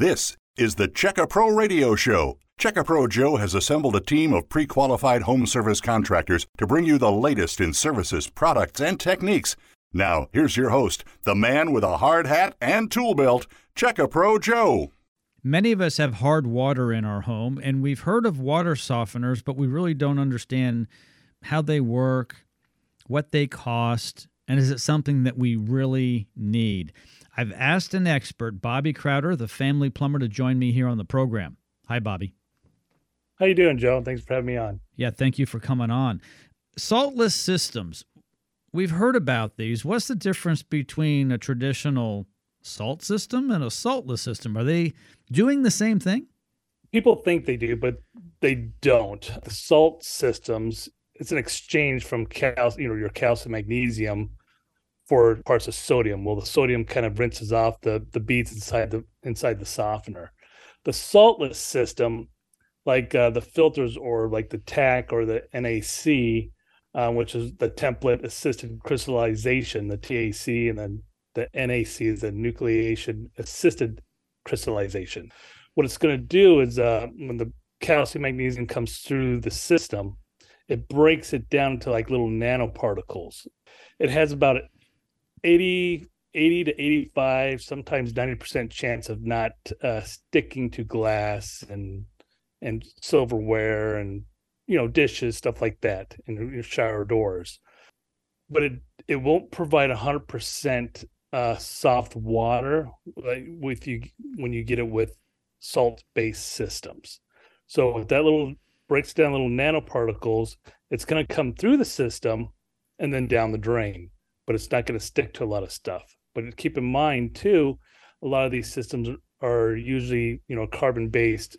This is the Checka Pro Radio Show. Checka Pro Joe has assembled a team of pre qualified home service contractors to bring you the latest in services, products, and techniques. Now, here's your host, the man with a hard hat and tool belt, Checka Pro Joe. Many of us have hard water in our home, and we've heard of water softeners, but we really don't understand how they work, what they cost, and is it something that we really need? I've asked an expert, Bobby Crowder, the family plumber, to join me here on the program. Hi, Bobby. How you doing, Joe? Thanks for having me on. Yeah, thank you for coming on. Saltless systems. We've heard about these. What's the difference between a traditional salt system and a saltless system? Are they doing the same thing? People think they do, but they don't. The salt systems, it's an exchange from calcium, you know, your calcium magnesium for parts of sodium. Well, the sodium kind of rinses off the the beads inside the inside the softener. The saltless system, like uh, the filters or like the TAC or the NAC, uh, which is the template assisted crystallization, the TAC, and then the NAC is the nucleation assisted crystallization. What it's going to do is uh, when the calcium magnesium comes through the system, it breaks it down to like little nanoparticles. It has about 80, 80 to 85, sometimes 90% chance of not uh, sticking to glass and and silverware and you know dishes stuff like that and your shower doors but it it won't provide 100% uh, soft water like with you when you get it with salt based systems. So that little breaks down little nanoparticles, it's going to come through the system and then down the drain, but it's not going to stick to a lot of stuff. But keep in mind too, a lot of these systems are usually you know carbon based,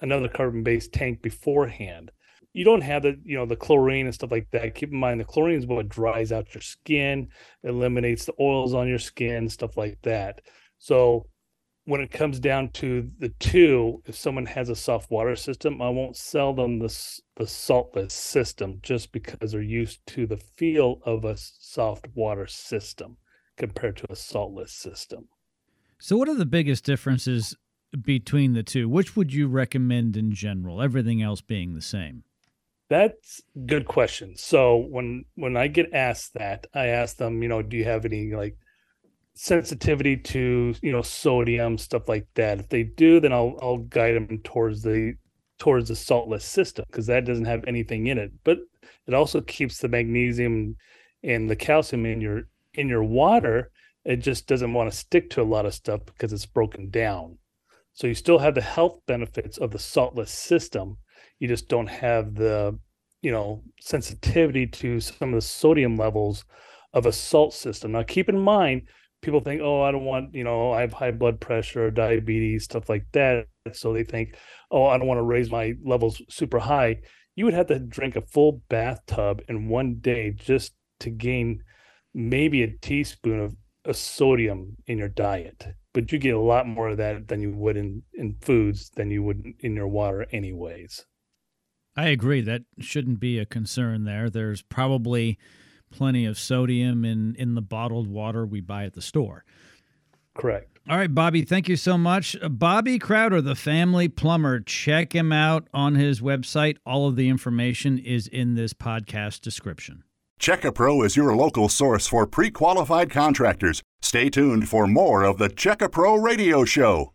another carbon based tank beforehand. You don't have the you know the chlorine and stuff like that. Keep in mind the chlorine is what dries out your skin eliminates the oils on your skin stuff like that. So when it comes down to the two if someone has a soft water system i won't sell them the, the saltless system just because they're used to the feel of a soft water system compared to a saltless system. So what are the biggest differences between the two? Which would you recommend in general everything else being the same? That's good question. So when when I get asked that, I ask them, you know, do you have any like sensitivity to you know sodium stuff like that? If they do, then I'll I'll guide them towards the towards the saltless system because that doesn't have anything in it, but it also keeps the magnesium and the calcium in your in your water. It just doesn't want to stick to a lot of stuff because it's broken down. So you still have the health benefits of the saltless system you just don't have the you know sensitivity to some of the sodium levels of a salt system now keep in mind people think oh i don't want you know i have high blood pressure diabetes stuff like that so they think oh i don't want to raise my levels super high you would have to drink a full bathtub in one day just to gain maybe a teaspoon of, of sodium in your diet but you get a lot more of that than you would in in foods than you would in your water anyways I agree. That shouldn't be a concern there. There's probably plenty of sodium in, in the bottled water we buy at the store. Correct. All right, Bobby, thank you so much. Uh, Bobby Crowder, the family plumber. Check him out on his website. All of the information is in this podcast description. Checka Pro is your local source for pre qualified contractors. Stay tuned for more of the Checka Pro Radio Show.